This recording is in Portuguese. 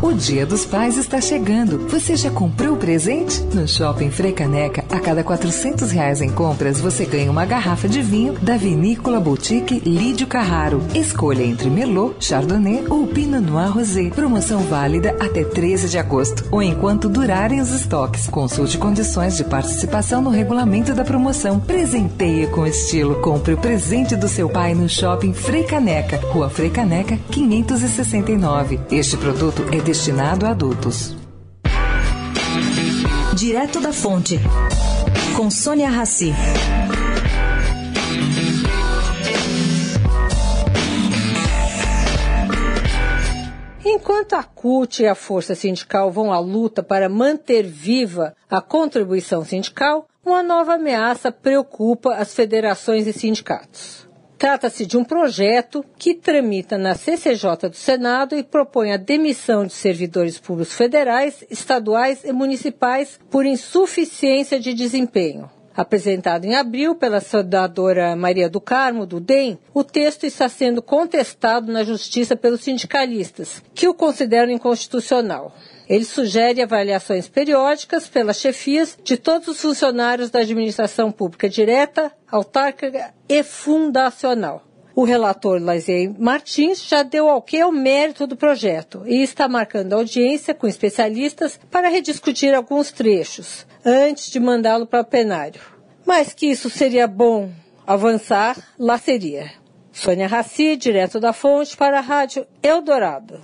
O Dia dos Pais está chegando. Você já comprou o presente? No Shopping Freicaneca, a cada 400 reais em compras, você ganha uma garrafa de vinho da Vinícola Boutique Lídio Carraro. Escolha entre Merlot, Chardonnay ou Pinot Noir Rosé. Promoção válida até 13 de agosto ou enquanto durarem os estoques. Consulte condições de participação no regulamento da promoção. Presenteie com estilo. Compre o presente do seu pai no Shopping Freicaneca, Rua Freicaneca, 569. Este produto é destinado a adultos. Direto da Fonte, com Sônia Rassi. Enquanto a CUT e a Força Sindical vão à luta para manter viva a contribuição sindical, uma nova ameaça preocupa as federações e sindicatos. Trata-se de um projeto que tramita na CCJ do Senado e propõe a demissão de servidores públicos federais, estaduais e municipais por insuficiência de desempenho. Apresentado em abril pela senadora Maria do Carmo, do DEM, o texto está sendo contestado na Justiça pelos sindicalistas, que o consideram inconstitucional. Ele sugere avaliações periódicas pelas chefias de todos os funcionários da administração pública direta, autárquica e fundacional. O relator Lazier Martins já deu ao mérito do projeto e está marcando audiência com especialistas para rediscutir alguns trechos, antes de mandá-lo para o plenário. Mas que isso seria bom avançar, lá seria. Sônia Raci, direto da fonte, para a Rádio Eldorado.